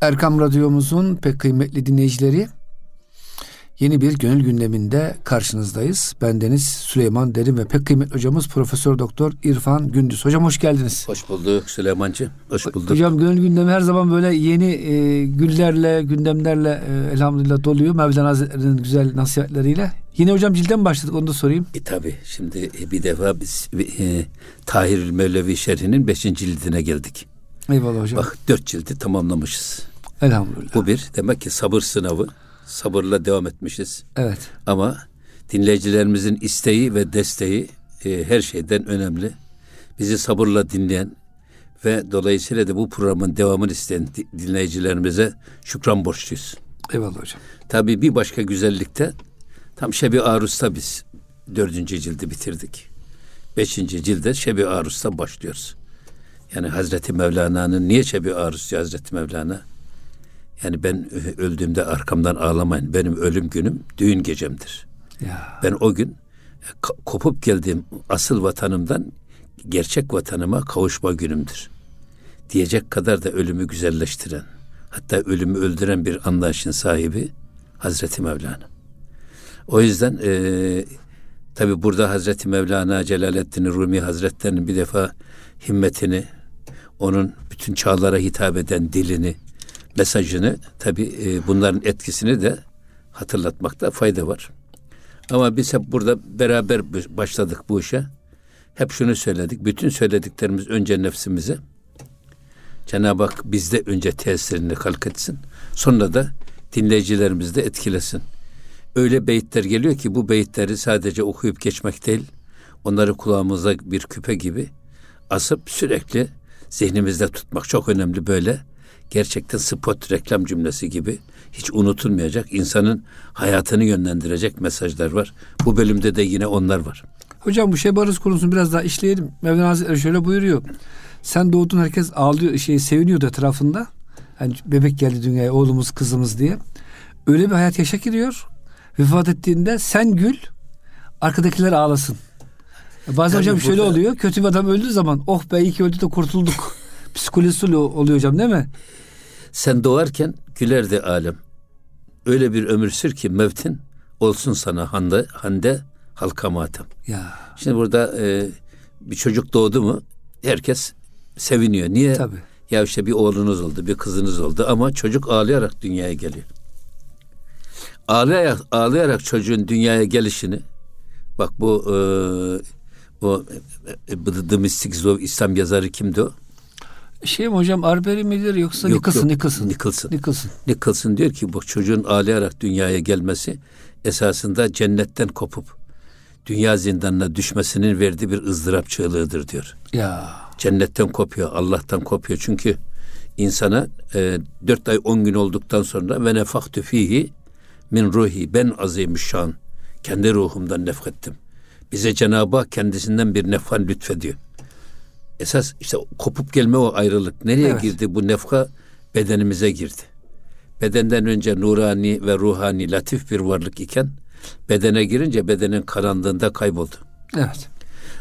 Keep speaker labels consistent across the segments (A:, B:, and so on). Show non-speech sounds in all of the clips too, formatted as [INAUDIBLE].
A: Erkam Radyomuzun pek kıymetli dinleyicileri yeni bir gönül gündeminde karşınızdayız. Ben Deniz Süleyman Derin ve pek kıymetli hocamız Profesör Doktor İrfan Gündüz. Hocam hoş geldiniz.
B: Hoş bulduk Süleymancı. Hoş bulduk.
A: Hocam gönül gündemi her zaman böyle yeni e, güllerle, gündemlerle e, elhamdülillah doluyor. Mevlana Hazretleri'nin güzel nasihatleriyle. Yine hocam cilden başladık onu da sorayım.
B: E tabi şimdi bir defa biz e, Tahir Mevlevi Şerhi'nin beşinci cildine geldik.
A: Eyvallah hocam.
B: Bak dört cildi tamamlamışız.
A: Elhamdülillah.
B: Bu bir demek ki sabır sınavı. Sabırla devam etmişiz.
A: Evet.
B: Ama dinleyicilerimizin isteği ve desteği e, her şeyden önemli. Bizi sabırla dinleyen ve dolayısıyla da bu programın devamını isteyen dinleyicilerimize şükran borçluyuz.
A: Eyvallah hocam.
B: Tabii bir başka güzellikte tam Şebi Arus'ta biz dördüncü cildi bitirdik. Beşinci cilde Şebi Arus'ta başlıyoruz. Yani Hazreti Mevlana'nın niye Arus diyor Hazreti Mevlana? Yani ben öldüğümde arkamdan ağlamayın. Benim ölüm günüm düğün gecemdir. Ya. Ben o gün e, kopup geldiğim asıl vatanımdan gerçek vatanıma kavuşma günümdür. Diyecek kadar da ölümü güzelleştiren, hatta ölümü öldüren bir anlayışın sahibi Hazreti Mevlana. O yüzden e, tabi burada Hazreti Mevlana Celaleddin Rumi Hazretlerinin bir defa himmetini, onun bütün çağlara hitap eden dilini, mesajını tabi e, bunların etkisini de hatırlatmakta fayda var. Ama biz hep burada beraber başladık bu işe. Hep şunu söyledik. Bütün söylediklerimiz önce nefsimize. Cenab-ı Hak bizde önce tesirini kalk etsin. Sonra da dinleyicilerimizi de etkilesin. Öyle beyitler geliyor ki bu beyitleri sadece okuyup geçmek değil, onları kulağımıza bir küpe gibi asıp sürekli zihnimizde tutmak çok önemli böyle gerçekten spot reklam cümlesi gibi hiç unutulmayacak insanın hayatını yönlendirecek mesajlar var. Bu bölümde de yine onlar var.
A: Hocam bu şebarız konusunu biraz daha işleyelim. Mevlana Hazretleri şöyle buyuruyor. Sen doğdun herkes ağlıyor, şey seviniyordu etrafında. Yani bebek geldi dünyaya oğlumuz kızımız diye. Öyle bir hayat yaşa giriyor. Vefat ettiğinde sen gül, arkadakiler ağlasın. Bazen yani hocam burada... şöyle oluyor. Kötü bir adam öldüğü zaman oh be iyi ki öldü de kurtulduk. [LAUGHS] Psikolojisi oluyor hocam değil mi?
B: Sen doğarken gülerdi alem. Öyle bir ömür sür ki mevtin olsun sana hande, hande halka matem. Ya. Şimdi burada e, bir çocuk doğdu mu herkes seviniyor. Niye? Tabii. Ya işte bir oğlunuz oldu, bir kızınız oldu ama çocuk ağlayarak dünyaya geliyor. Ağlayarak, ağlayarak çocuğun dünyaya gelişini bak bu e, o e, The Mystic Love İslam yazarı kimdi o?
A: Şey mi hocam Arbery midir yoksa yok, Nicholson,
B: yok.
A: Nicholson?
B: Nicholson.
A: Nicholson.
B: Nicholson diyor ki bu çocuğun ağlayarak dünyaya gelmesi esasında cennetten kopup dünya zindanına düşmesinin verdiği bir ızdırap çığlığıdır diyor. Ya. Cennetten kopuyor, Allah'tan kopuyor. Çünkü insana e, dört ay on gün olduktan sonra ve nefaktu fihi min ruhi ben azimüşşan kendi ruhumdan nefrettim. Bize Cenab-ı Hak kendisinden bir nefhan lütfediyor esas işte kopup gelme o ayrılık. Nereye evet. girdi? Bu nefka bedenimize girdi. Bedenden önce nurani ve ruhani latif bir varlık iken bedene girince bedenin karanlığında kayboldu. Evet.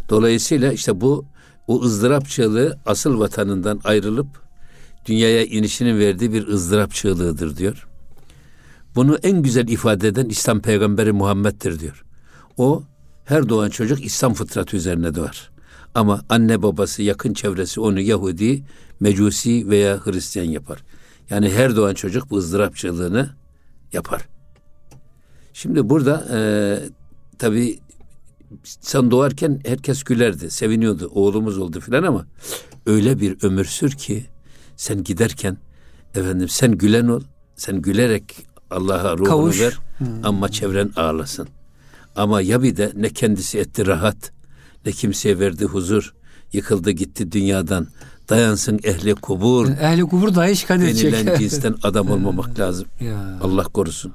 B: Dolayısıyla işte bu o ızdırap çığlığı asıl vatanından ayrılıp dünyaya inişinin verdiği bir ızdırap çığlığıdır diyor. Bunu en güzel ifade eden İslam peygamberi Muhammed'dir diyor. O her doğan çocuk İslam fıtratı üzerine doğar. Ama anne babası, yakın çevresi onu Yahudi, Mecusi veya Hristiyan yapar. Yani her doğan çocuk bu ızdırapçılığını yapar. Şimdi burada e, tabii sen doğarken herkes gülerdi, seviniyordu, oğlumuz oldu filan ama öyle bir ömür sür ki sen giderken efendim sen gülen ol, sen gülerek Allah'a ruhunu Kavuş. ver hmm. ama çevren ağlasın. Ama ya bir de ne kendisi etti rahat, ne kimseye verdi huzur. Yıkıldı gitti dünyadan. Dayansın ehli kubur.
A: Ehli kubur dahi şikayet edecek.
B: Denilen cinsten adam [LAUGHS] olmamak lazım. Ya. Allah korusun.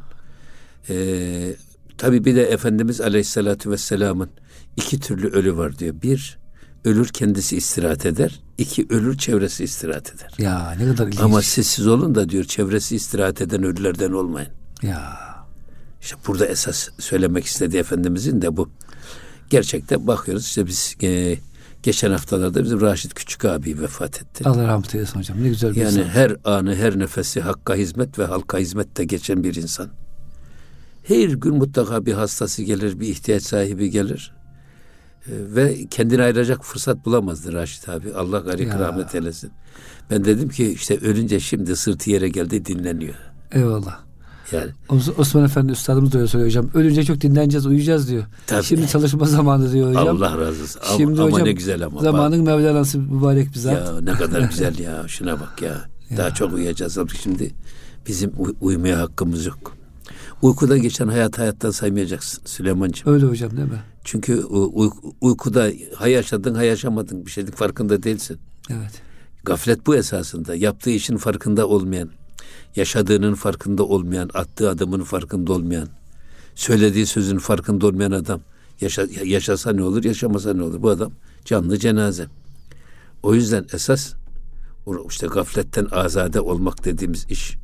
B: Ee, Tabi bir de Efendimiz Aleyhisselatü Vesselam'ın iki türlü ölü var diyor. Bir, ölür kendisi istirahat eder. İki, ölür çevresi istirahat eder.
A: Ya ne kadar ilginç.
B: Ama siz siz olun da diyor çevresi istirahat eden ölülerden olmayın.
A: Ya.
B: İşte burada esas söylemek istediği Efendimizin de bu gerçekte bakıyoruz işte biz e, Geçen haftalarda bizim Raşit Küçük abi vefat etti.
A: Allah rahmet eylesin hocam. Ne güzel bir
B: Yani insan. her anı, her nefesi hakka hizmet ve halka hizmette geçen bir insan. Her gün mutlaka bir hastası gelir, bir ihtiyaç sahibi gelir. Ee, ve kendini ayıracak fırsat bulamazdı Raşit abi. Allah garip rahmet eylesin. Ben dedim ki işte ölünce şimdi sırtı yere geldi dinleniyor.
A: Eyvallah. Yani. Osman Efendi Üstadımız da öyle söylüyor hocam. Ölünce çok dinleneceğiz, uyuyacağız diyor. Tabii. Şimdi çalışma zamanı diyor hocam.
B: Allah razı olsun. Şimdi ama hocam, ne güzel ama.
A: Zamanın Mevlana'sı mübarek bir zat.
B: Ya ne kadar [LAUGHS] güzel ya. Şuna bak ya. ya. Daha çok uyuyacağız. Şimdi bizim uy- uyumaya hakkımız yok. Uykuda geçen hayat hayattan saymayacaksın Süleyman'cığım.
A: Öyle hocam değil mi?
B: Çünkü uy- uykuda hay yaşadın hay yaşamadın bir şeyin farkında değilsin.
A: Evet.
B: Gaflet bu esasında. Yaptığı işin farkında olmayan, yaşadığının farkında olmayan, attığı adımın farkında olmayan, söylediği sözün farkında olmayan adam yaşa, yaşasa ne olur, yaşamasa ne olur? Bu adam canlı cenaze. O yüzden esas işte gafletten azade olmak dediğimiz iş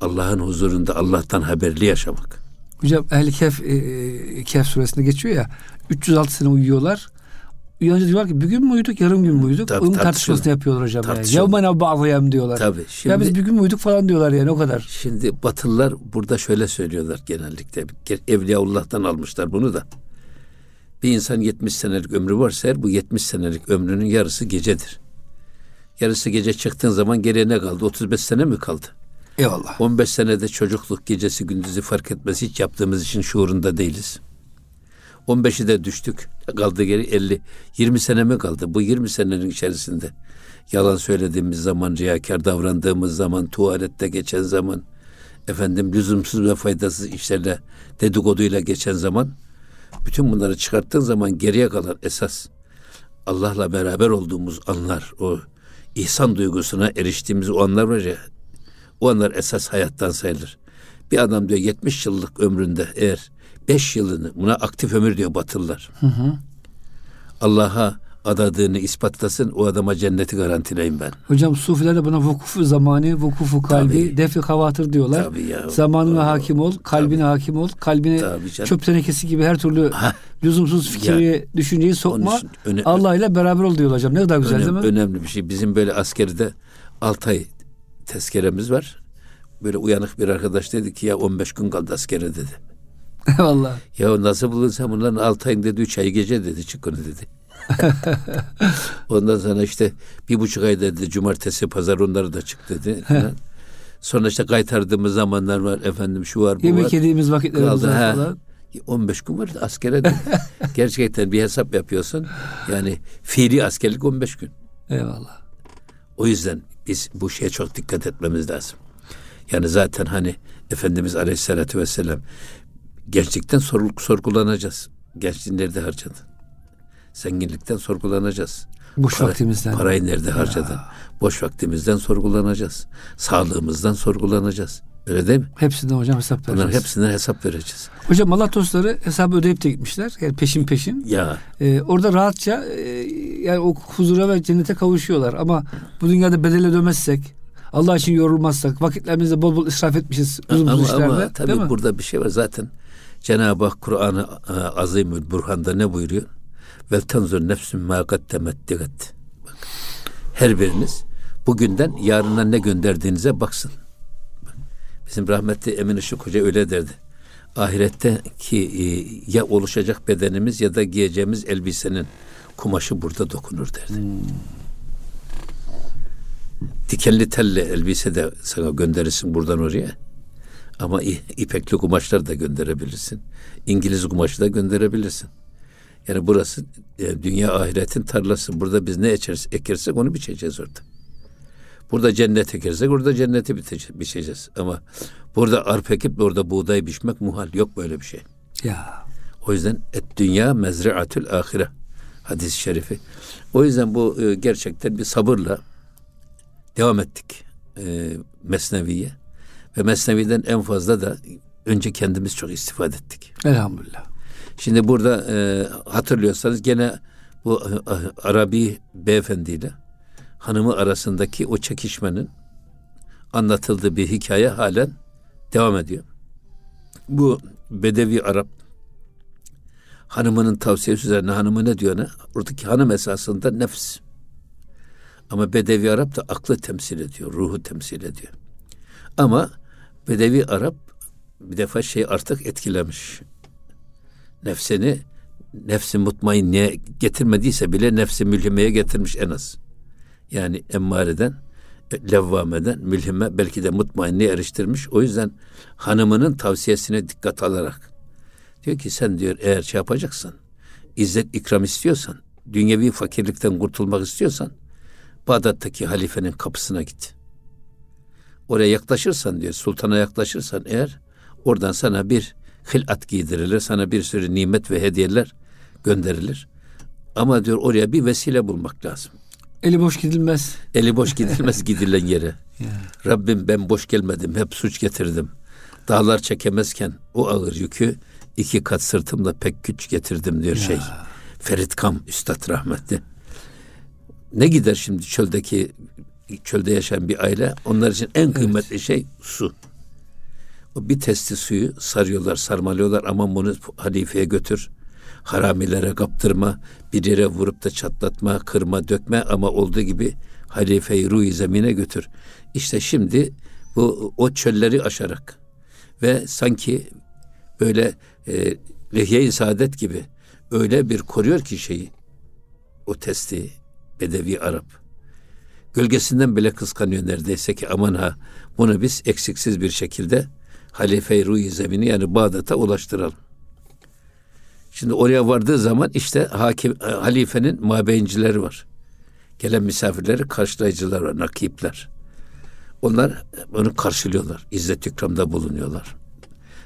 B: Allah'ın huzurunda Allah'tan haberli yaşamak.
A: Hocam Ehl-i Kehf, e, Kehf suresinde geçiyor ya 306 sene uyuyorlar. Uyanınca diyorlar ki bir gün mü uyuduk yarım gün mü uyuduk? Tabii, Onun tartışmasını yapıyorlar hocam. Yevmen yani. ba'zıyam diyorlar. Tabii. Şimdi, ya biz bir gün mü uyuduk falan diyorlar yani o kadar.
B: Şimdi Batılılar burada şöyle söylüyorlar genellikle. Evliyaullah'tan almışlar bunu da. Bir insan 70 senelik ömrü varsa eğer bu 70 senelik ömrünün yarısı gecedir. Yarısı gece çıktığın zaman geriye ne kaldı? 35 sene mi kaldı?
A: Eyvallah.
B: 15 senede çocukluk gecesi gündüzü fark etmez hiç yaptığımız için şuurunda değiliz. 15'i de düştük. Kaldı geri 50. 20 sene mi kaldı? Bu 20 senenin içerisinde yalan söylediğimiz zaman, riyakar davrandığımız zaman, tuvalette geçen zaman, efendim lüzumsuz ve faydasız işlerle, dedikoduyla geçen zaman, bütün bunları çıkarttığın zaman geriye kalan esas Allah'la beraber olduğumuz anlar, o ihsan duygusuna eriştiğimiz o anlar var ya, o anlar esas hayattan sayılır. Bir adam diyor 70 yıllık ömründe eğer beş yılını buna aktif ömür diyor Batılılar. Allah'a adadığını ispatlasın o adama cenneti garantileyim ben.
A: Hocam sufiler de buna vukufu zamanı, vukufu kalbi, tabii, defi kavatır diyorlar. Tabii ya. Zamanına o, hakim ol, kalbine tabii. hakim ol, kalbine çöp tenekesi gibi her türlü lüzumsuz fikri, ya, düşünceyi sokma. Allah ile beraber ol diyorlar hocam. Ne kadar güzel
B: önem,
A: değil mi?
B: Önemli bir şey. Bizim böyle askerde ay tezkeremiz var. Böyle uyanık bir arkadaş dedi ki ya 15 gün kaldı askere dedi. [LAUGHS]
A: Vallahi.
B: Ya nasıl bulunsam bunların altı ayın dedi üç ay gece dedi çık onu dedi. [LAUGHS] Ondan sonra işte bir buçuk ay dedi cumartesi pazar onları da çık dedi. sonra işte kaytardığımız zamanlar var efendim şu var bu
A: Yemek var. yediğimiz vakitlerimiz var falan.
B: 15 gün var askere de. [LAUGHS] Gerçekten bir hesap yapıyorsun. Yani fiili askerlik 15 gün.
A: Eyvallah.
B: O yüzden biz bu şeye çok dikkat etmemiz lazım. Yani zaten hani Efendimiz Aleyhisselatü Vesselam gençlikten sor, sorgulanacağız. Gençliği nerede harcadın? Zenginlikten sorgulanacağız.
A: Boş Para, vaktimizden.
B: Parayı nerede ya. harcadın? Boş vaktimizden sorgulanacağız. Sağlığımızdan sorgulanacağız. Öyle değil mi?
A: Hepsinden hocam hesap vereceğiz.
B: Bunların hepsinden hesap vereceğiz.
A: Hocam Allah dostları hesabı ödeyip de gitmişler. Yani peşin peşin.
B: Ya.
A: Ee, orada rahatça e, yani o huzura ve cennete kavuşuyorlar. Ama bu dünyada bedele dömezsek, Allah için yorulmazsak, vakitlerimizi bol bol israf etmişiz uzun ama, işlerde. Ama
B: tabii burada bir şey var zaten. Cenab-ı Hak Kur'an-ı e, Azimül Burhan'da ne buyuruyor? Vel tenzur nefsün ma kaddemet digat. Her biriniz bugünden yarına ne gönderdiğinize baksın. Bizim rahmetli Emin Işık Hoca öyle derdi. Ahirette ki e, ya oluşacak bedenimiz ya da giyeceğimiz elbisenin kumaşı burada dokunur derdi. Hmm. Dikenli telle elbise de sana gönderirsin buradan oraya. Ama ipekli kumaşlar da gönderebilirsin. İngiliz kumaşı da gönderebilirsin. Yani burası e, dünya ahiretin tarlası. Burada biz ne eçeriz, ekersek onu biçeceğiz orada. Burada cennet ekersek orada cenneti biçeceğiz. Ama burada arp ekip orada buğday biçmek muhal. Yok böyle bir şey.
A: Ya.
B: O yüzden et dünya mezriatül ahire hadis-i şerifi. O yüzden bu e, gerçekten bir sabırla devam ettik e, Mesnevi'ye. Ve Mesnevi'den en fazla da önce kendimiz çok istifade ettik.
A: Elhamdülillah.
B: Şimdi burada e, hatırlıyorsanız gene bu e, Arabi beyefendiyle hanımı arasındaki o çekişmenin anlatıldığı bir hikaye halen devam ediyor. Bu Bedevi Arap hanımının tavsiyesi üzerine hanımı ne diyor ne? Oradaki hanım esasında nefs. Ama Bedevi Arap da aklı temsil ediyor, ruhu temsil ediyor. Ama Bedevi Arap bir defa şey artık etkilemiş. Nefsini nefsi mutmainliğe getirmediyse bile nefsi mülhimeye getirmiş en az. Yani emmareden, levvameden, mülhime belki de mutmainliğe eriştirmiş. O yüzden hanımının tavsiyesine dikkat alarak diyor ki sen diyor eğer şey yapacaksın, izzet ikram istiyorsan, dünyevi fakirlikten kurtulmak istiyorsan Bağdat'taki halifenin kapısına git. Oraya yaklaşırsan diyor, sultana yaklaşırsan eğer oradan sana bir hilat giydirilir, sana bir sürü nimet ve hediyeler gönderilir. Ama diyor oraya bir vesile bulmak lazım.
A: Eli boş gidilmez.
B: Eli boş gidilmez [LAUGHS] gidilen yere. Ya. Rabbim ben boş gelmedim, hep suç getirdim. Dağlar çekemezken o ağır yükü iki kat sırtımla pek güç getirdim diyor ya. şey. Ferit Kam Üstad rahmetli. Ne gider şimdi çöldeki çölde yaşayan bir aile? Onlar için en kıymetli evet. şey su. O bir testi suyu sarıyorlar, sarmalıyorlar. Aman bunu halifeye götür. Haramilere kaptırma, bir yere vurup da çatlatma, kırma, dökme ama olduğu gibi halifeyi ruh zemine götür. İşte şimdi bu o çölleri aşarak ve sanki böyle e, lehye-i saadet gibi öyle bir koruyor ki şeyi o testi Bedevi Arap. Gölgesinden bile kıskanıyor neredeyse ki aman ha bunu biz eksiksiz bir şekilde Halife-i Ruhi Zemini yani Bağdat'a ulaştıralım. Şimdi oraya vardığı zaman işte hakim, e, halifenin mabeyincileri var. Gelen misafirleri karşılayıcılar var, nakipler. Onlar onu karşılıyorlar. İzzet ikramda bulunuyorlar.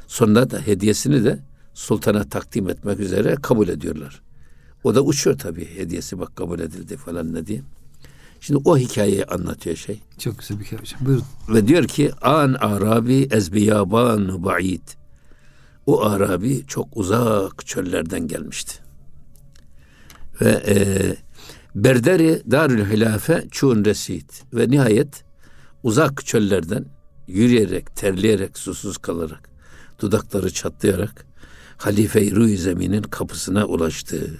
B: Sonra da hediyesini de sultana takdim etmek üzere kabul ediyorlar. O da uçuyor tabii hediyesi bak kabul edildi falan ne diyeyim. Şimdi o hikayeyi anlatıyor şey.
A: Çok güzel bir hikaye hocam. Buyurun.
B: Ve diyor ki an arabi ezbiyaban ba'id. O arabi çok uzak çöllerden gelmişti. Ve e, berderi darül hilafe çun resit. Ve nihayet uzak çöllerden yürüyerek, terleyerek, susuz kalarak, dudakları çatlayarak Halife-i Zemin'in kapısına ulaştı.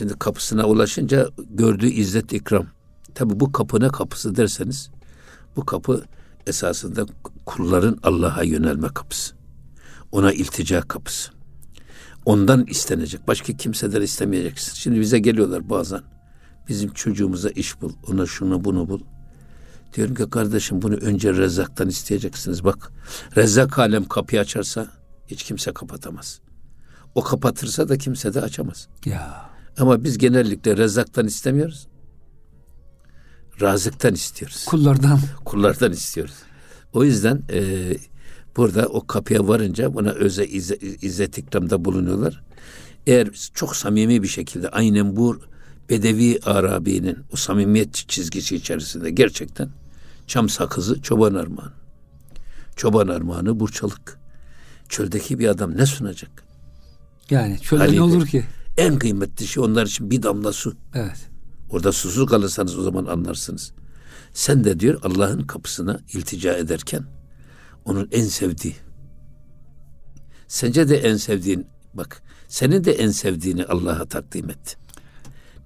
B: Şimdi kapısına ulaşınca gördüğü izzet ikram. Tabi bu kapı ne kapısı derseniz bu kapı esasında kulların Allah'a yönelme kapısı. Ona iltica kapısı. Ondan istenecek. Başka kimseden istemeyeceksin. Şimdi bize geliyorlar bazen. Bizim çocuğumuza iş bul. Ona şunu bunu bul. Diyorum ki kardeşim bunu önce Rezzak'tan isteyeceksiniz. Bak Rezzak alem kapıyı açarsa hiç kimse kapatamaz. O kapatırsa da kimse de açamaz.
A: Ya.
B: Ama biz genellikle Rezzak'tan istemiyoruz. Razık'tan istiyoruz.
A: Kullardan.
B: Kullardan istiyoruz. O yüzden e, burada o kapıya varınca buna öze izzet, izzet ikramda bulunuyorlar. Eğer çok samimi bir şekilde aynen bu Bedevi Arabi'nin o samimiyet çizgisi içerisinde gerçekten çam sakızı çoban armağanı. Çoban armağanı burçalık. Çöldeki bir adam ne sunacak?
A: Yani çölde ne olur ki?
B: En kıymetli şey onlar için bir damla su.
A: Evet.
B: Orada susuz kalırsanız o zaman anlarsınız. Sen de diyor Allah'ın kapısına iltica ederken onun en sevdiği. Sence de en sevdiğin bak senin de en sevdiğini Allah'a takdim etti.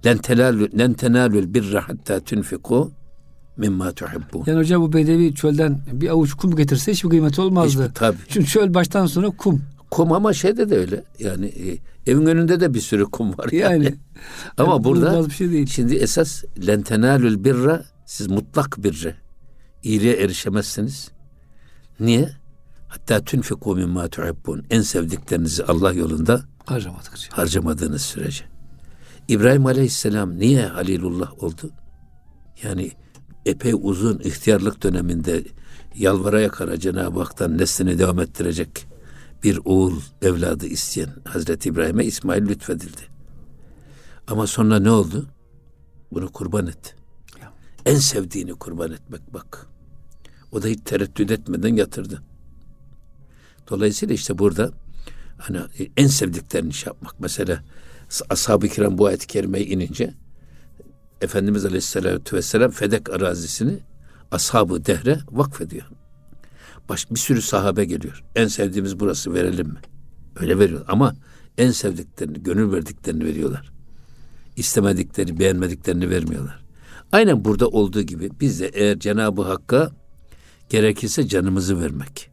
B: Len tenalul len tenalul birra hatta tunfiku mimma tuhibbu.
A: Yani hocam bu bedevi çölden bir avuç kum getirse hiçbir kıymeti olmazdı. Hiçbir,
B: tabii.
A: Çünkü çöl baştan sona kum.
B: Kum ama şeyde de öyle. Yani e, evin önünde de bir sürü kum var yani. yani. [LAUGHS] ama yani burada bir şey değil. şimdi esas lentenalül birra siz mutlak birre iyiliğe erişemezsiniz. Niye? Hatta tunfiku mimma tuhibbun. En sevdiklerinizi Allah yolunda
A: harcamadıkça.
B: harcamadığınız sürece. İbrahim Aleyhisselam niye Halilullah oldu? Yani epey uzun ihtiyarlık döneminde yalvara yakara Cenab-ı Hak'tan neslini devam ettirecek bir oğul evladı isteyen Hazreti İbrahim'e İsmail lütfedildi. Ama sonra ne oldu? Bunu kurban etti. En sevdiğini kurban etmek bak. O da hiç tereddüt etmeden yatırdı. Dolayısıyla işte burada hani en sevdiklerini şey yapmak. Mesela ashab-ı kiram bu ayet-i kerimeyi inince Efendimiz Aleyhisselatü Vesselam Fedek arazisini ashabı dehre vakfediyor baş, bir sürü sahabe geliyor. En sevdiğimiz burası verelim mi? Öyle veriyor ama en sevdiklerini, gönül verdiklerini veriyorlar. İstemedikleri, beğenmediklerini vermiyorlar. Aynen burada olduğu gibi biz de eğer Cenab-ı Hakk'a gerekirse canımızı vermek.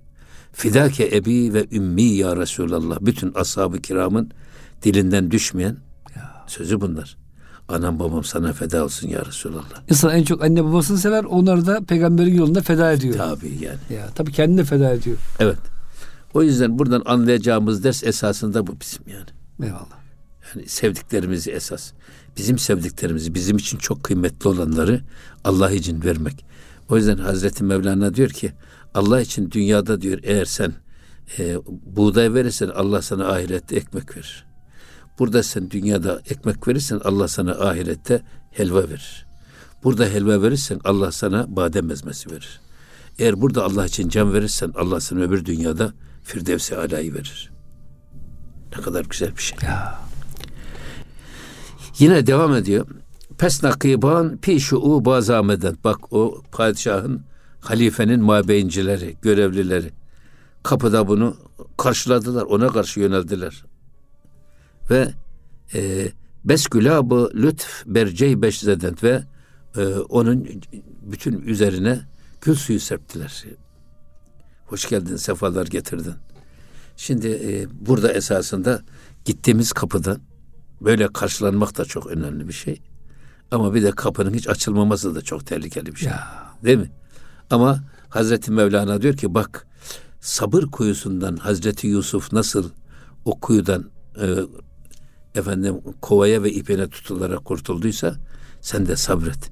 B: Fidake ebi ve ümmi ya Resulallah. Bütün ashab-ı kiramın dilinden düşmeyen sözü bunlar. Anam babam sana feda olsun ya Resulallah.
A: İnsan en çok anne babasını sever. Onları da peygamberin yolunda feda ediyor.
B: Tabii yani.
A: Ya, tabii kendini de feda ediyor.
B: Evet. O yüzden buradan anlayacağımız ders esasında bu bizim yani.
A: Eyvallah.
B: Yani sevdiklerimizi esas. Bizim sevdiklerimizi, bizim için çok kıymetli olanları Allah için vermek. O yüzden Hazreti Mevlana diyor ki Allah için dünyada diyor eğer sen e, buğday verirsen Allah sana ahirette ekmek verir. Burada sen dünyada ekmek verirsen Allah sana ahirette helva verir. Burada helva verirsen Allah sana badem ezmesi verir. Eğer burada Allah için can verirsen Allah sana öbür dünyada Firdevs-i Ala'yı verir. Ne kadar güzel bir şey. Ya. Yine devam ediyor. Pes nakiban pi şu'u bazameden. Bak o padişahın, halifenin mabeyincileri, görevlileri. Kapıda bunu karşıladılar. Ona karşı yöneldiler. Ve e, beskülabı lütf bercey beşzeden ve e, onun bütün üzerine gül suyu serptiler. Hoş geldin, sefalar getirdin. Şimdi e, burada esasında gittiğimiz kapıdan böyle karşılanmak da çok önemli bir şey. Ama bir de kapının hiç açılmaması da çok tehlikeli bir şey. Ya. Değil mi? Ama Hazreti Mevlana diyor ki bak sabır kuyusundan Hazreti Yusuf nasıl o kuyudan e, efendim kovaya ve ipine tutularak kurtulduysa sen de sabret.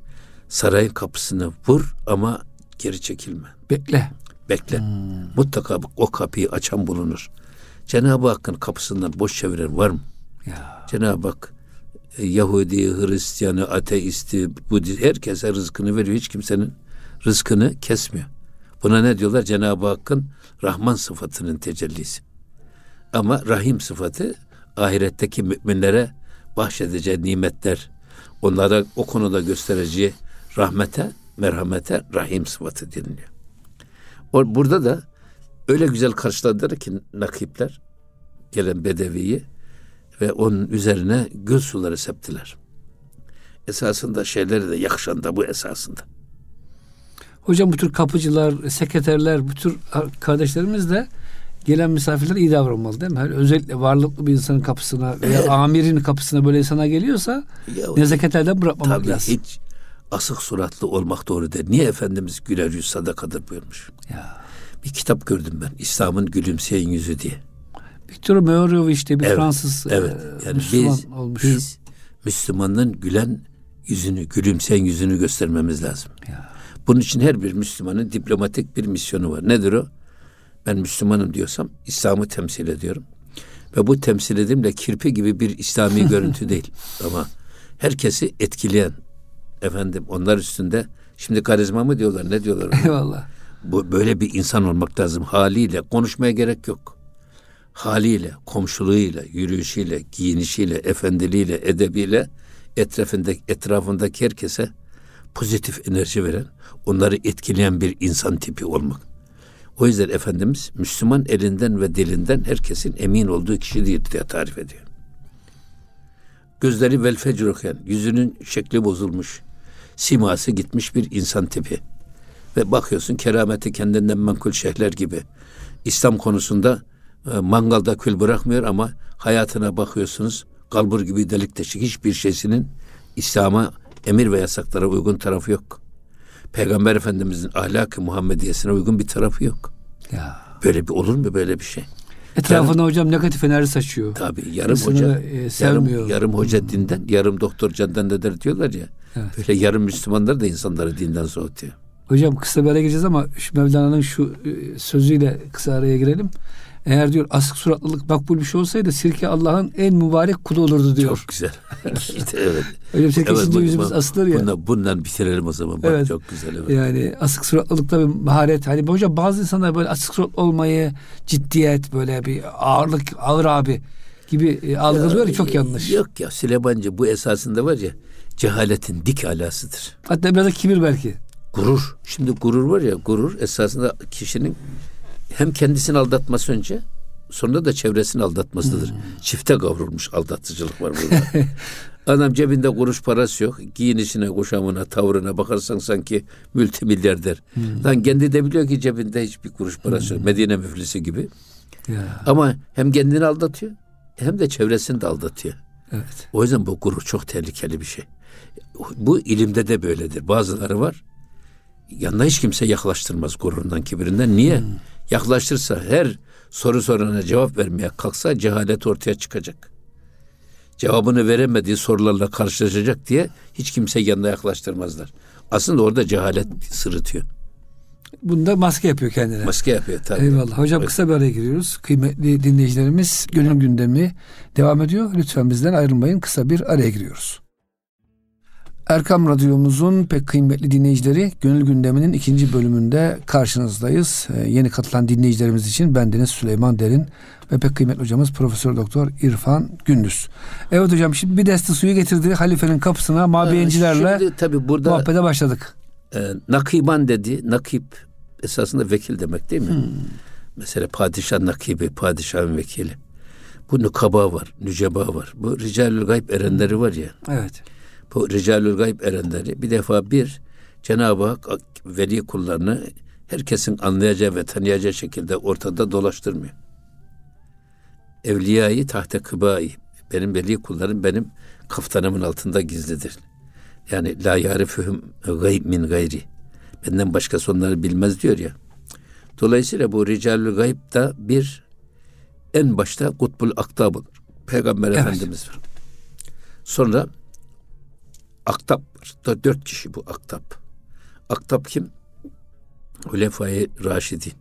B: Sarayın kapısını vur ama geri çekilme.
A: Bekle.
B: Bekle. Hmm. Mutlaka o kapıyı açan bulunur. Cenab-ı Hakk'ın kapısından boş çeviren var mı? Ya. Cenab-ı Hak e, Yahudi, Hristiyanı, ateisti, Budist herkese rızkını veriyor. Hiç kimsenin rızkını kesmiyor. Buna ne diyorlar? Cenab-ı Hakk'ın Rahman sıfatının tecellisi. Ama Rahim sıfatı ahiretteki müminlere bahşedeceği nimetler, onlara o konuda göstereceği rahmete, merhamete Rahim sıfatı deniliyor. O, burada da öyle güzel karşıladılar ki nakipler gelen bedeviyi ve onun üzerine göz suları septiler. Esasında şeyleri de yakışan da bu esasında.
A: Hocam bu tür kapıcılar, sekreterler, bu tür kardeşlerimiz de gelen misafirler iyi davranmalı değil mi? Yani özellikle varlıklı bir insanın kapısına veya [LAUGHS] amirin kapısına böyle insana geliyorsa ya, nezaket elden bırakmamak tabii lazım.
B: hiç asık suratlı olmak doğru değil. Niye Efendimiz güler yüz sadakadır buyurmuş. Ya. Bir kitap gördüm ben. İslam'ın gülümseyen yüzü diye.
A: Victor Meurov işte bir evet, Fransız evet. E, yani Müslüman biz, olmuş. Biz
B: Müslümanın gülen yüzünü, gülümseyen yüzünü göstermemiz lazım. Ya. Bunun için her bir Müslümanın diplomatik bir misyonu var. Nedir o? Ben Müslümanım diyorsam İslam'ı temsil ediyorum. Ve bu temsil edimle kirpi gibi bir İslami görüntü [LAUGHS] değil. Ama herkesi etkileyen efendim onlar üstünde şimdi karizma mı diyorlar ne diyorlar?
A: Eyvallah.
B: Bu böyle bir insan olmak lazım haliyle konuşmaya gerek yok. Haliyle, komşuluğuyla, yürüyüşüyle, giyinişiyle, efendiliğiyle, edebiyle etrafındaki, etrafındaki herkese pozitif enerji veren, onları etkileyen bir insan tipi olmak. O yüzden Efendimiz Müslüman elinden ve dilinden herkesin emin olduğu kişi diye tarif ediyor. Gözleri vel fecruken, yüzünün şekli bozulmuş, siması gitmiş bir insan tipi. Ve bakıyorsun kerameti kendinden menkul şeyhler gibi. İslam konusunda e, mangalda kül bırakmıyor ama hayatına bakıyorsunuz kalbur gibi delik deşik hiçbir şeysinin İslam'a emir ve yasaklara uygun tarafı yok. Peygamber Efendimizin ahlak-ı Muhammediyesine uygun bir tarafı yok. Ya. Böyle bir olur mu böyle bir şey?
A: Etrafına yarım, hocam negatif enerji saçıyor.
B: Tabii yarım İnsanı hoca e, sevmiyor. Yarım, yarım hoca hmm. dinden, yarım doktor candan eder diyorlar ya. Evet. Böyle yarım Müslümanlar da insanları dinden soğutuyor.
A: Hocam kısa bir araya gireceğiz ama şu Mevlana'nın şu e, sözüyle kısa araya girelim. Eğer diyor asık suratlılık makbul bir şey olsaydı sirke Allah'ın en mübarek kulu olurdu diyor.
B: Çok güzel. işte evet.
A: Öyle sirke evet, yüzümüz asılır ya.
B: Bundan, bundan bitirelim o zaman. Bak, evet. Çok güzel. Evet.
A: Yani asık suratlılıkta bir maharet. Hani hocam bazı insanlar böyle asık suratlı olmayı ciddiyet böyle bir ağırlık ağır abi gibi e, algılıyor ya, çok yanlış.
B: Yok ya Süleymancı bu esasında var ya cehaletin dik alasıdır.
A: Hatta biraz da kibir belki.
B: Gurur. Şimdi gurur var ya gurur esasında kişinin hem kendisini aldatması önce Sonra da çevresini aldatmasıdır. Hmm. Çifte kavrulmuş aldatıcılık var burada. [LAUGHS] Adam cebinde kuruş parası yok. Giyinişine, kuşamına, tavrına bakarsan sanki multimilyarder. Hmm. Lan kendi de biliyor ki cebinde hiçbir kuruş parası yok. Hmm. Medine müflisi gibi. Ya. Ama hem kendini aldatıyor hem de çevresini de aldatıyor. Evet. O yüzden bu gurur çok tehlikeli bir şey. Bu ilimde de böyledir. Bazıları var. Yanına hiç kimse yaklaştırmaz gururundan, kibirinden. Niye? Hmm. Yaklaştırsa her soru sorana cevap vermeye kalksa cehalet ortaya çıkacak. Cevabını veremediği sorularla karşılaşacak diye hiç kimse yanına yaklaştırmazlar. Aslında orada cehalet sırıtıyor.
A: Bunda maske yapıyor kendine.
B: Maske yapıyor tabii.
A: Eyvallah. Hocam kısa bir araya giriyoruz. Kıymetli dinleyicilerimiz gönül gündemi devam ediyor. Lütfen bizden ayrılmayın. Kısa bir araya giriyoruz. Erkam Radyomuzun pek kıymetli dinleyicileri Gönül Gündemi'nin ikinci bölümünde karşınızdayız. Ee, yeni katılan dinleyicilerimiz için bendeniz Süleyman Derin ve pek kıymetli hocamız Profesör Doktor İrfan Gündüz. Evet hocam şimdi bir deste suyu getirdi halifenin kapısına mabeyincilerle şimdi, tabii burada, muhabbete başladık.
B: E, nakiban dedi. Nakip esasında vekil demek değil mi? Hmm. Mesela padişah nakibi, padişahın vekili. Bu nukaba var, nüceba var. Bu ricalül gayb erenleri var ya.
A: Evet
B: bu ricalül gayb erenleri bir defa bir Cenab-ı Hak veli kullarını herkesin anlayacağı ve tanıyacağı şekilde ortada dolaştırmıyor. Evliyayı tahte kıbayı benim veli kullarım benim kaftanımın altında gizlidir. Yani la yarifühüm gayb min gayri. Benden başka onları bilmez diyor ya. Dolayısıyla bu ricalül gayb da bir en başta kutbul aktab olur. Peygamber evet. Efendimiz var. Sonra Aktap var. Dört kişi bu Aktap. Aktap kim? Hulefai Raşidin.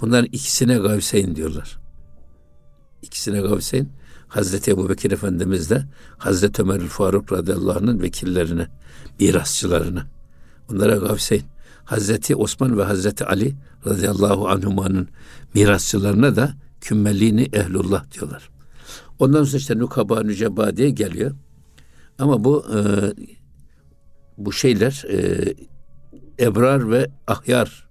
B: Bunların ikisine Gavseyn diyorlar. İkisine Gavseyn Hazreti Ebu Bekir Efendimiz de Hazreti Ömer Faruk radıyallahu anh'ın vekillerine, mirasçılarına. Bunlara Gavseyn. Hazreti Osman ve Hazreti Ali radıyallahu anhumanın mirasçılarına da kümmeliğini ehlullah diyorlar. Ondan sonra işte nukaba nüceba diye geliyor. Ama bu e, bu şeyler e, ebrar ve ahyar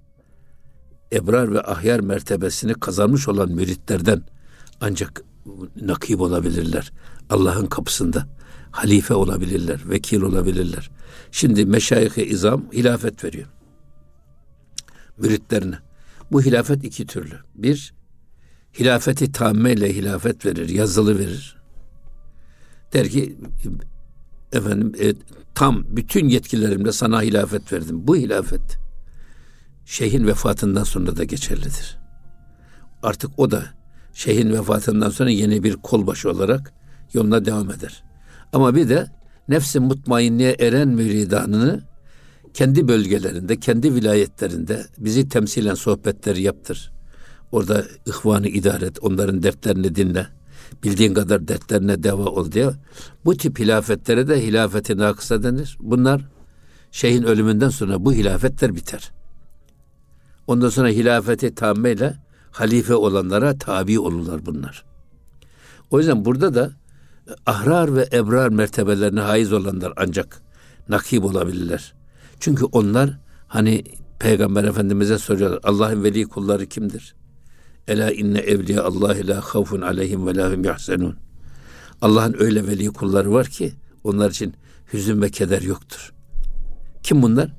B: ebrar ve ahyar mertebesini kazanmış olan müritlerden ancak nakip olabilirler. Allah'ın kapısında halife olabilirler, vekil olabilirler. Şimdi meşayih izam hilafet veriyor. Müritlerine. Bu hilafet iki türlü. Bir, hilafeti tamme ile hilafet verir, yazılı verir. Der ki efendim e, tam bütün yetkilerimle sana hilafet verdim. Bu hilafet şeyhin vefatından sonra da geçerlidir. Artık o da şeyhin vefatından sonra yeni bir kolbaşı olarak yoluna devam eder. Ama bir de nefsi mutmainliğe eren müridanını kendi bölgelerinde, kendi vilayetlerinde bizi temsilen sohbetleri yaptır. Orada ihvanı idare et, onların dertlerini dinle bildiğin kadar dertlerine deva ol diye. Bu tip hilafetlere de hilafeti nakısa denir. Bunlar şeyhin ölümünden sonra bu hilafetler biter. Ondan sonra hilafeti tammeyle halife olanlara tabi olurlar bunlar. O yüzden burada da ahrar ve ebrar mertebelerine haiz olanlar ancak nakib olabilirler. Çünkü onlar hani Peygamber Efendimiz'e soruyorlar Allah'ın veli kulları kimdir? Ela inne evliya Allah la havfun aleyhim ve lahum yahzenun. Allah'ın öyle veli kulları var ki onlar için hüzün ve keder yoktur. Kim bunlar?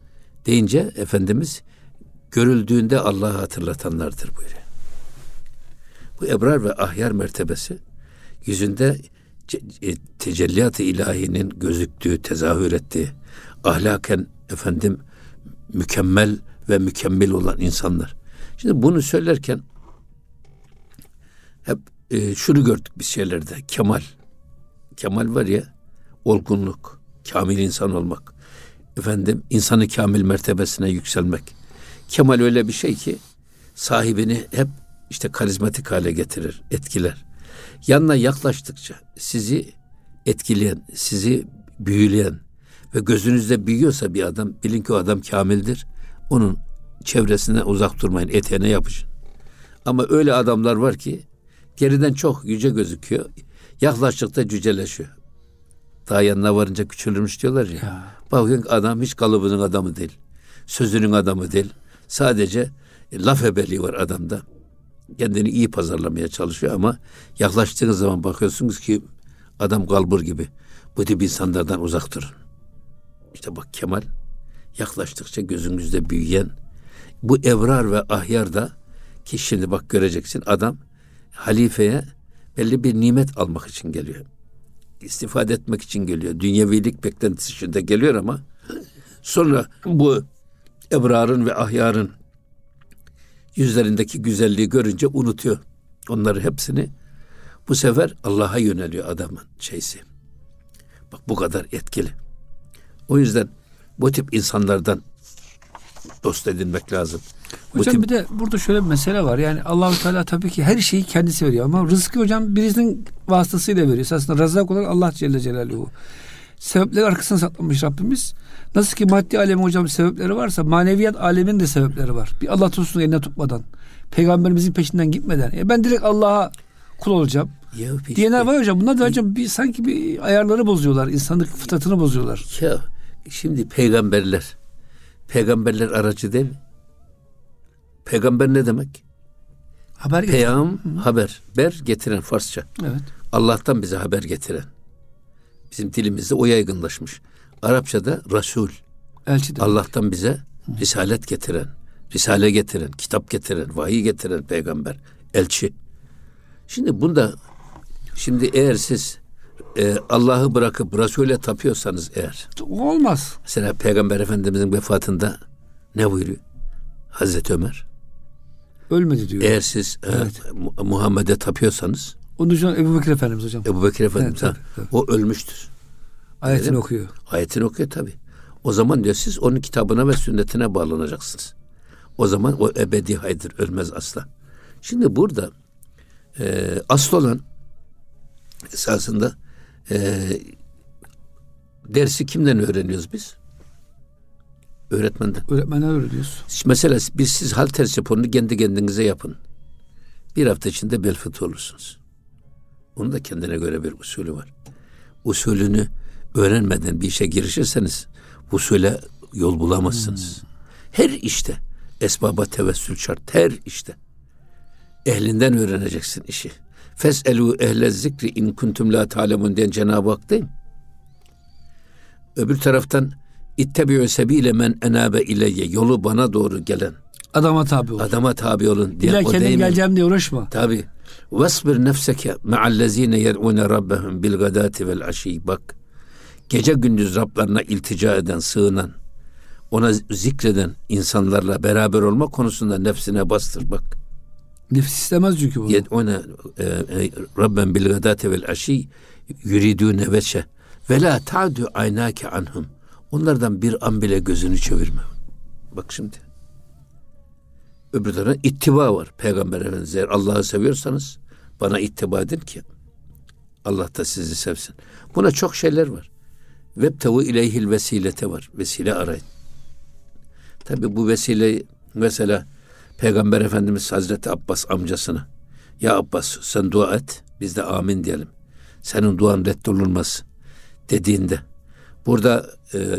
B: Deyince Efendimiz görüldüğünde Allah'ı hatırlatanlardır buyuruyor. Bu ebrar ve ahyar mertebesi yüzünde e, tecelliyat-ı ilahinin gözüktüğü, tezahür ettiği, ahlaken efendim mükemmel ve mükemmel olan insanlar. Şimdi bunu söylerken hep e, şunu gördük biz şeylerde. Kemal. Kemal var ya olgunluk, kamil insan olmak. Efendim insanı kamil mertebesine yükselmek. Kemal öyle bir şey ki sahibini hep işte karizmatik hale getirir, etkiler. Yanına yaklaştıkça sizi etkileyen, sizi büyüleyen ve gözünüzde büyüyorsa bir adam bilin ki o adam kamildir. Onun çevresine uzak durmayın, eteğine yapışın. Ama öyle adamlar var ki Geriden çok yüce gözüküyor. Yaklaştıkta cüceleşiyor. Daha yanına varınca küçülürmüş diyorlar ya. ya. Bakın adam hiç kalıbının adamı değil. Sözünün adamı değil. Sadece laf ebeliği var adamda. kendini iyi pazarlamaya çalışıyor ama yaklaştığınız zaman bakıyorsunuz ki adam kalbur gibi. Bu tip insanlardan uzak durun. İşte bak Kemal yaklaştıkça gözünüzde büyüyen bu evrar ve ahyar da ki şimdi bak göreceksin adam halifeye belli bir nimet almak için geliyor. İstifade etmek için geliyor. Dünyevilik beklentisi içinde geliyor ama sonra bu ebrarın ve ahyarın yüzlerindeki güzelliği görünce unutuyor. Onları hepsini bu sefer Allah'a yöneliyor adamın şeysi. Bak bu kadar etkili. O yüzden bu tip insanlardan dost edinmek lazım.
A: Hocam tip... bir de burada şöyle bir mesele var. Yani Allahu Teala tabii ki her şeyi kendisi veriyor ama rızkı hocam birisinin vasıtasıyla veriyor. Aslında razak olan Allah Celle Celaluhu. Sebepleri arkasına saklamış Rabbimiz. Nasıl ki maddi alemin hocam sebepleri varsa maneviyat alemin de sebepleri var. Bir Allah dostunu eline tutmadan, peygamberimizin peşinden gitmeden. E ben direkt Allah'a kul olacağım. Ya işte, diyenler var hocam. Bunlar da hocam bir sanki bir ayarları bozuyorlar. insanlık fıtratını bozuyorlar.
B: Ya şimdi peygamberler peygamberler aracı değil mi? Peygamber ne demek?
A: Haber
B: getiren. Peyam, haber. Ber getiren Farsça.
A: Evet.
B: Allah'tan bize haber getiren. Bizim dilimizde o yaygınlaşmış. Arapçada Resul. Elçi demek. Allah'tan bize Hı. risalet getiren, risale getiren, kitap getiren, vahiy getiren peygamber, elçi. Şimdi bunda şimdi eğer siz e, Allah'ı bırakıp Resul'e tapıyorsanız eğer.
A: Olmaz.
B: Mesela Peygamber Efendimizin vefatında ne buyuruyor? Hazreti Ömer.
A: Ölmedi diyor.
B: Eğer siz e, evet. e, Muhammed'e tapıyorsanız.
A: Onun için Ebu Bekir Efendimiz hocam.
B: Ebu Bekir Efendimiz. Evet, tabii, tabii. O ölmüştür.
A: Ayetini Dedim. okuyor.
B: Ayetini okuyor tabi. O zaman diyor siz onun kitabına ve sünnetine bağlanacaksınız. O zaman o ebedi haydır, ölmez asla. Şimdi burada e, asıl olan esasında e, dersi kimden öğreniyoruz biz? Öğretmenden.
A: Öğretmenden öğreniyoruz.
B: Mesela biz siz halter sporunu kendi kendinize yapın. Bir hafta içinde bel fıtı olursunuz. Onun da kendine göre bir usulü var. Usulünü öğrenmeden bir işe girişirseniz usule yol bulamazsınız. Hmm. Her işte esbaba tevessül şart. Her işte. Ehlinden öğreneceksin işi. Feselu ehle zikri in kuntum la ta'lemun diyen Cenab-ı Hak değil mi? Öbür taraftan ittebi'u sebile men enabe ileyye yolu bana doğru gelen
A: adama tabi olun.
B: Adama tabi olun diye
A: İlla kendim geleceğim diye uğraşma.
B: Tabi. Vesbir nefseke ma'allezine yer'une rabbehum bil gadati vel aşi. Bak. Gece gündüz Rablarına iltica eden, sığınan, ona zikreden insanlarla beraber olma konusunda nefsine bastır bak.
A: Nefis istemez çünkü bunu.
B: Ona e, Rabben bil gadate vel aşi yuridune veçe ve la ta'du aynake anhum. Onlardan bir an bile gözünü çevirme. Bak şimdi. Öbür tarafta ittiba var. Peygamber Efendimiz eğer Allah'ı seviyorsanız bana ittiba edin ki Allah da sizi sevsin. Buna çok şeyler var. Vebtevu ileyhil vesilete var. Vesile arayın. Tabi bu vesile mesela Peygamber Efendimiz Hazreti Abbas amcasına ya Abbas sen dua et biz de amin diyelim. Senin duan reddolunmaz dediğinde burada e,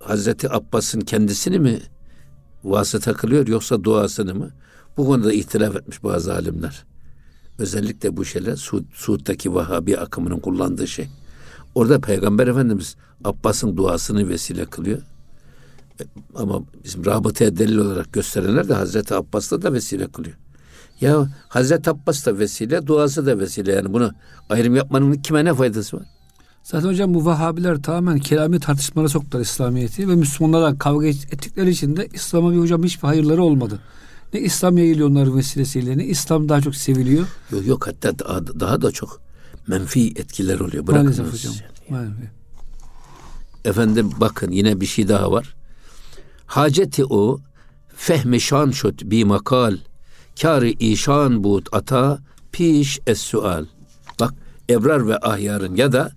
B: Hazreti Abbas'ın kendisini mi vasıta kılıyor yoksa duasını mı? Bu konuda ihtilaf etmiş bazı alimler. Özellikle bu şeyler Suud, Suud'daki Vahabi akımının kullandığı şey. Orada Peygamber Efendimiz Abbas'ın duasını vesile kılıyor. Ama bizim rabıtaya delil olarak gösterenler de Hazreti Abbas'ta da vesile kılıyor. Ya Hazreti Abbas da vesile, duası da vesile. Yani bunu ayrım yapmanın kime ne faydası var?
A: Zaten hocam bu Vahabiler tamamen kelami tartışmalara soktular İslamiyet'i ve Müslümanlarla kavga ettikleri için de İslam'a bir hocam hiçbir hayırları olmadı. Ne İslam yayılıyor onların vesilesiyle ne İslam daha çok seviliyor.
B: Yok yok hatta daha, daha da çok menfi etkiler oluyor. Bırakınız. Maalesef hocam. Yani. Maalesef. Efendim bakın yine bir şey daha var. Haceti o fehmi şan şut bi makal kârı işan but ata piş es sual. Bak ebrar ve ahyarın ya da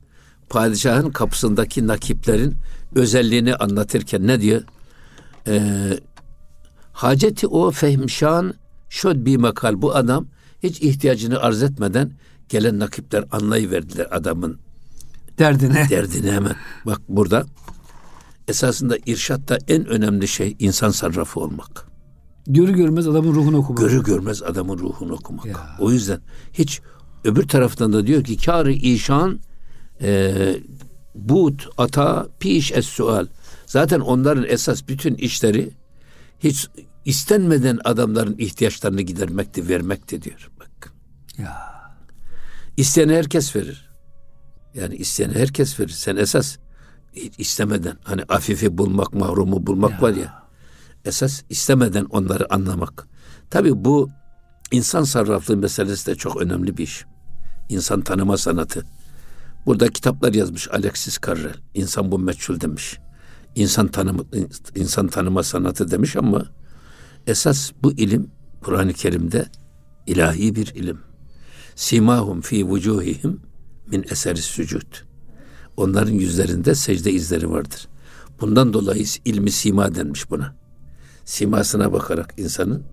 B: padişahın kapısındaki nakiplerin özelliğini anlatırken ne diyor? Ee, haceti o fehmişan şöd bir makal. Bu adam hiç ihtiyacını arz etmeden gelen nakipler anlayıverdiler adamın
A: derdine.
B: Derdine hemen. Bak burada esasında irşatta en önemli şey insan sarrafı olmak.
A: Görü görmez adamın ruhunu okumak.
B: Görü görmez adamın ruhunu okumak. Ya. O yüzden hiç öbür taraftan da diyor ki kârı işan e, but ata piş es sual. Zaten onların esas bütün işleri hiç istenmeden adamların ihtiyaçlarını gidermekti, vermekti diyor. Bak. Ya. İsteyene herkes verir. Yani isteyene herkes verir. Sen esas istemeden hani afifi bulmak, mahrumu bulmak ya. var ya. Esas istemeden onları anlamak. Tabi bu insan sarraflığı meselesi de çok önemli bir iş. İnsan tanıma sanatı. Burada kitaplar yazmış Alexis Carrel. İnsan bu meçhul demiş. İnsan tanıma, insan tanıma sanatı demiş ama esas bu ilim Kur'an-ı Kerim'de ilahi bir ilim. Simahum fi vucuhihim min eseri sücud. Onların yüzlerinde secde izleri vardır. Bundan dolayı ilmi sima denmiş buna. Simasına bakarak insanın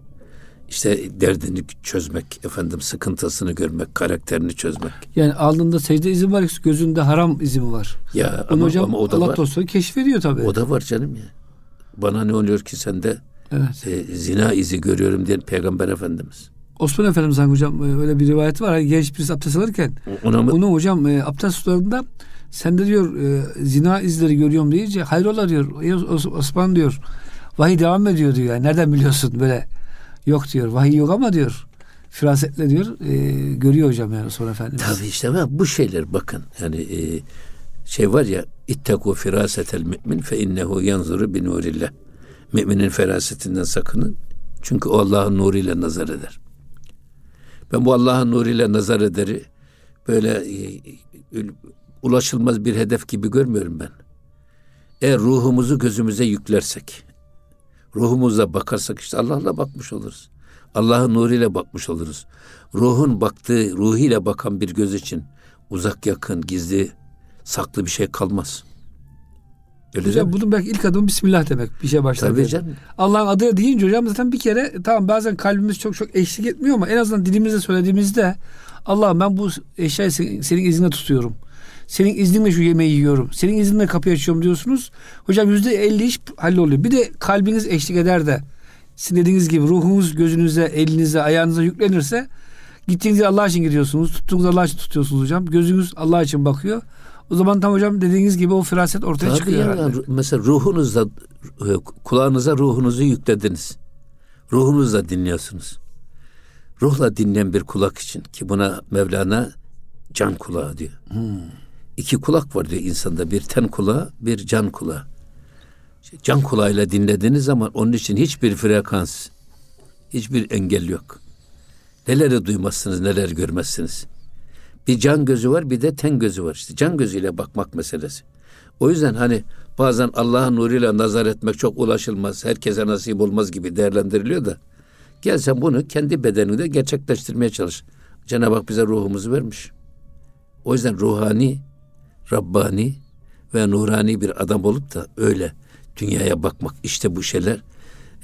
B: işte derdini çözmek, efendim sıkıntısını görmek, karakterini çözmek.
A: Yani alnında secde izi var, gözünde haram izi mi var?
B: Ya Onu ama, hocam ama o da
A: Allah
B: var.
A: dostları keşfediyor tabii.
B: O da var canım ya. Bana ne oluyor ki sende evet. e, zina izi görüyorum diyen Peygamber Efendimiz.
A: Osman Efendimiz hocam e, öyle bir rivayet var. Hani genç birisi abdest alırken Ona mı? onu hocam e, abdest sularında sen de diyor e, zina izleri görüyorum deyince hayrola diyor. Osman diyor vahiy devam ediyor diyor. Yani nereden biliyorsun böyle yok diyor. Vahiy yok ama diyor firasetle diyor e, görüyor hocam yani sonra Efendimiz.
B: Tabii işte bu şeyler bakın yani e, şey var ya ittaku firasetel mümin fe innehu yanzuru bi nurillah. Müminin ferasetinden sakının. Çünkü o Allah'ın nuruyla nazar eder. Ben bu Allah'ın nuruyla nazar ederi böyle e, ulaşılmaz bir hedef gibi görmüyorum ben. Eğer ruhumuzu gözümüze yüklersek, ruhumuzla bakarsak işte Allah'la bakmış oluruz. Allah'ın nuruyla bakmış oluruz. Ruhun baktığı, ruhiyle bakan bir göz için uzak yakın, gizli, saklı bir şey kalmaz.
A: Öyle hocam bunun belki ilk adımı Bismillah demek bir şey başlar.
B: Tabii canım.
A: Allah'ın adı deyince hocam zaten bir kere tamam bazen kalbimiz çok çok eşlik etmiyor ama en azından dilimizde söylediğimizde Allah'ım ben bu eşyayı senin, iznine tutuyorum. Senin izninle şu yemeği yiyorum. Senin izninle kapıyı açıyorum diyorsunuz. Hocam yüzde elli iş halloluyor. Bir de kalbiniz eşlik eder de sizin dediğiniz gibi ruhunuz gözünüze, elinize, ayağınıza yüklenirse gittiğiniz Allah için gidiyorsunuz. Tuttuğunuz Allah için tutuyorsunuz hocam. Gözünüz Allah için bakıyor. O zaman tam hocam dediğiniz gibi o firaset ortaya Tabii çıkıyor ya, herhalde.
B: Mesela ruhunuzda e, kulağınıza ruhunuzu yüklediniz. Ruhunuzla dinliyorsunuz. Ruhla dinleyen bir kulak için ki buna Mevlana can kulağı diyor. Hmm. İki kulak var diyor insanda. Bir ten kulağı, bir can kulağı. Can kulağıyla dinlediğiniz zaman onun için hiçbir frekans, hiçbir engel yok. Neleri duymazsınız, neler görmezsiniz. Bir can gözü var bir de ten gözü var. İşte can gözüyle bakmak meselesi. O yüzden hani bazen Allah'ın nuruyla nazar etmek çok ulaşılmaz, herkese nasip olmaz gibi değerlendiriliyor da gel sen bunu kendi bedeninde gerçekleştirmeye çalış. Cenab-ı Hak bize ruhumuzu vermiş. O yüzden ruhani, Rabbani ve nurani bir adam olup da öyle dünyaya bakmak işte bu şeyler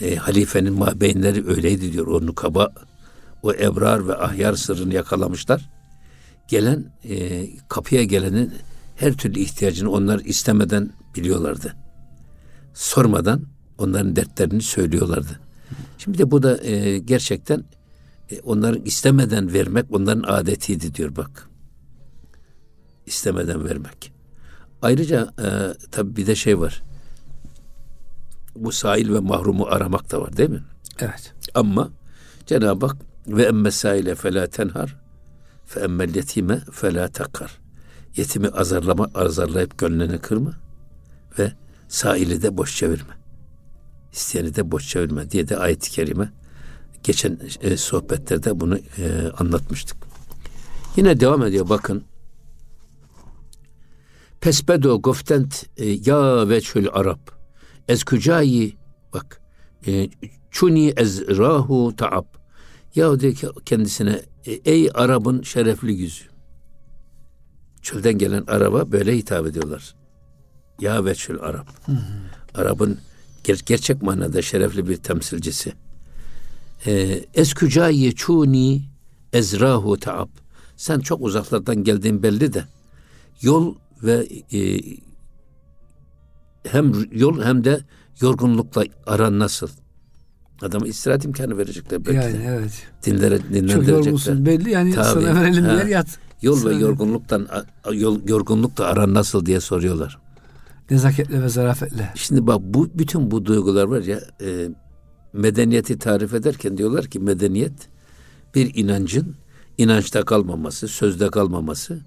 B: e, halifenin mabeyinleri öyleydi diyor. O nukaba, o ebrar ve ahyar sırrını yakalamışlar gelen e, kapıya gelenin her türlü ihtiyacını onlar istemeden biliyorlardı. Sormadan onların dertlerini söylüyorlardı. Şimdi de bu da e, gerçekten e, onların istemeden vermek onların adetiydi diyor bak. İstemeden vermek. Ayrıca e, tabi bir de şey var. Bu sahil ve mahrumu aramak da var değil mi?
A: Evet.
B: Ama Cenab-ı Hak ve emme sahile felâ tenhar Fe emmel yetime fela takar. Yetimi azarlama, azarlayıp gönlünü kırma ve saili de boş çevirme. İsteyeni de boş çevirme diye de ayet-i kerime geçen e, sohbetlerde bunu e, anlatmıştık. Yine devam ediyor bakın. Pesbedo goftent e, ya ve çöl Arap. Ez kucayi bak. E, çuni ez rahu taab. Ya diyor ki kendisine e, ey Arap'ın şerefli yüzü. Çölden gelen araba böyle hitap ediyorlar. Ya veçül Arap. Arap'ın ger- gerçek manada şerefli bir temsilcisi. E, Eskücayi çuni ezrahu taab. Sen çok uzaklardan geldiğin belli de yol ve e, hem yol hem de yorgunlukla aran nasıl? Adama istirahat imkanı verecekler
A: belki Yani de. evet.
B: Dinlere, dinlendirecekler.
A: Çok yorgunsun belli yani Tabii. sana verelim ha. yer yat.
B: Yol ve yorgunluktan yol, yorgunlukla aran nasıl diye soruyorlar.
A: Nezaketle ve zarafetle.
B: Şimdi bak bu bütün bu duygular var ya e, medeniyeti tarif ederken diyorlar ki medeniyet bir inancın inançta kalmaması, sözde kalmaması,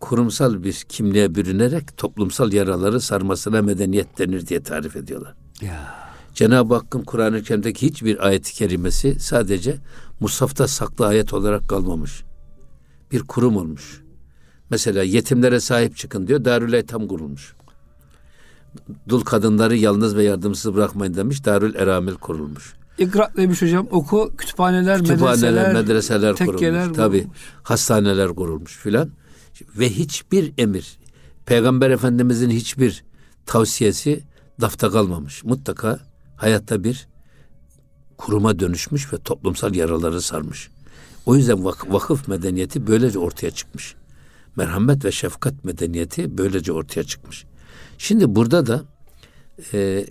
B: kurumsal bir kimliğe bürünerek toplumsal yaraları sarmasına medeniyet denir diye tarif ediyorlar. Ya. Cenab-ı Hakk'ın Kur'an-ı Kerim'deki hiçbir ayet-i kerimesi sadece Musaf'ta saklı ayet olarak kalmamış. Bir kurum olmuş. Mesela yetimlere sahip çıkın diyor. Darül Eytam kurulmuş. Dul kadınları yalnız ve yardımsız bırakmayın demiş. Darül Eramil kurulmuş.
A: İkra demiş hocam. Oku kütüphaneler, kütüphaneler medreseler,
B: medreseler kurulmuş. Tabi hastaneler kurulmuş filan. Ve hiçbir emir, Peygamber Efendimizin hiçbir tavsiyesi lafta kalmamış. Mutlaka hayatta bir kuruma dönüşmüş ve toplumsal yaraları sarmış. O yüzden vak- vakıf medeniyeti böylece ortaya çıkmış. Merhamet ve şefkat medeniyeti böylece ortaya çıkmış. Şimdi burada da e,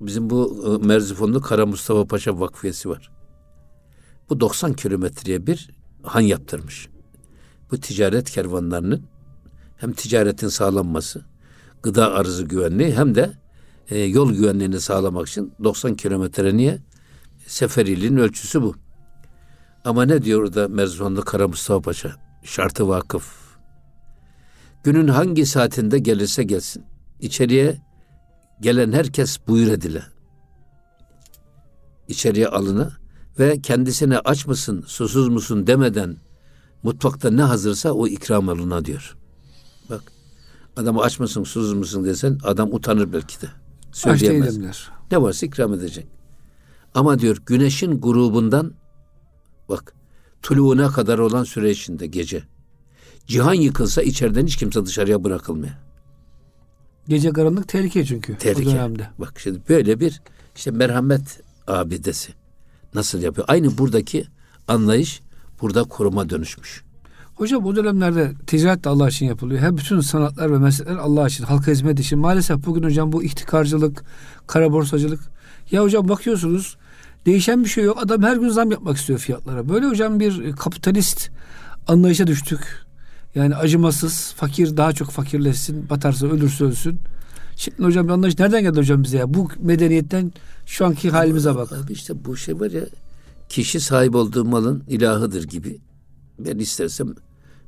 B: bizim bu e, Merzifonlu Kara Mustafa Paşa Vakfiyesi var. Bu 90 kilometreye bir han yaptırmış. Bu ticaret kervanlarının hem ticaretin sağlanması, gıda arzı güvenliği hem de e, yol güvenliğini sağlamak için 90 kilometre niye? Seferiliğin ölçüsü bu. Ama ne diyor orada Merzifonlu Kara Mustafa Paşa? Şartı vakıf. Günün hangi saatinde gelirse gelsin. İçeriye gelen herkes buyur edile. İçeriye alına ve kendisine aç mısın, susuz musun demeden mutfakta ne hazırsa o ikram alına diyor. Bak adama aç mısın, susuz musun desen adam utanır belki de. Söyleyemez. Ne varsa ikram edecek. Ama diyor güneşin grubundan bak tuluğuna kadar olan süre içinde gece. Cihan yıkılsa içeriden hiç kimse dışarıya bırakılmıyor.
A: Gece karanlık tehlike çünkü
B: tehlike. o dönemde. Bak şimdi böyle bir işte merhamet abidesi nasıl yapıyor? Aynı buradaki anlayış burada koruma dönüşmüş.
A: Hocam bu dönemlerde ticaret de Allah için yapılıyor. Hem bütün sanatlar ve meslekler Allah için, halka hizmet için. Maalesef bugün hocam bu ihtikarcılık, kara borsacılık. Ya hocam bakıyorsunuz değişen bir şey yok. Adam her gün zam yapmak istiyor fiyatlara. Böyle hocam bir kapitalist anlayışa düştük. Yani acımasız, fakir daha çok fakirleşsin, batarsa ölürse ölsün. Şimdi hocam bir anlayış nereden geldi hocam bize ya? Bu medeniyetten şu anki halimize bak.
B: Abi işte bu şey var ya kişi sahip olduğu malın ilahıdır gibi. Ben istersem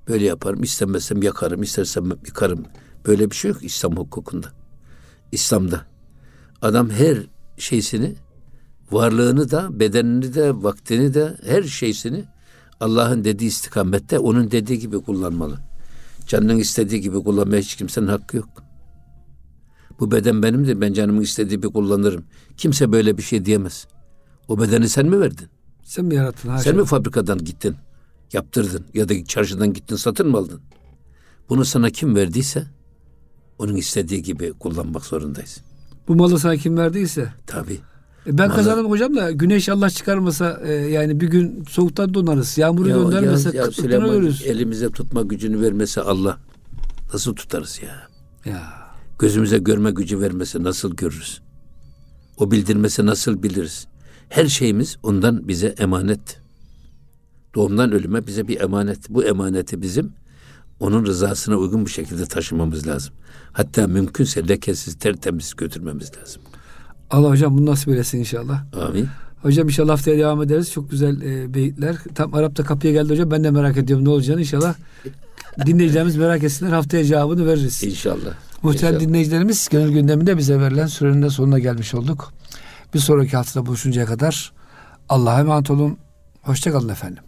B: böyle yaparım, istemezsem yakarım, istersem yıkarım. Böyle bir şey yok İslam hukukunda. İslam'da. Adam her şeysini, varlığını da, bedenini de, vaktini de, her şeysini Allah'ın dediği istikamette onun dediği gibi kullanmalı. Canının istediği gibi kullanmaya hiç kimsenin hakkı yok. Bu beden benimdir. Ben canımın istediği gibi kullanırım. Kimse böyle bir şey diyemez. O bedeni sen mi verdin?
A: Sen mi yarattın?
B: Haşa. Sen mi fabrikadan gittin? Yaptırdın ya da çarşıdan gittin satın mı aldın? Bunu sana kim verdiyse onun istediği gibi kullanmak zorundayız.
A: Bu malı sana kim verdiyse?
B: Tabii.
A: E, ben kazandım hocam da güneş Allah çıkarmasa e, yani bir gün soğuktan donarız. Yağmuru ya, göndermese ya, ya Süleyman
B: elimize tutma gücünü vermese Allah nasıl tutarız ya? Ya. Gözümüze görme gücü vermese nasıl görürüz? O bildirmese nasıl biliriz? Her şeyimiz ondan bize emanet. Doğumdan ölüme bize bir emanet. Bu emaneti bizim onun rızasına uygun bir şekilde taşımamız lazım. Hatta mümkünse lekesiz, tertemiz götürmemiz lazım.
A: Allah hocam bunu nasip eylesin inşallah.
B: Amin.
A: Hocam inşallah haftaya devam ederiz. Çok güzel e, beyitler. Tam Arap'ta kapıya geldi hocam. Ben de merak ediyorum ne olacağını inşallah. [LAUGHS] dinleyicilerimiz merak etsinler. Haftaya cevabını veririz.
B: İnşallah.
A: Muhterem dinleyicilerimiz gönül gündeminde bize verilen sürenin de sonuna gelmiş olduk. Bir sonraki haftada buluşuncaya kadar Allah'a emanet olun. Hoşçakalın efendim.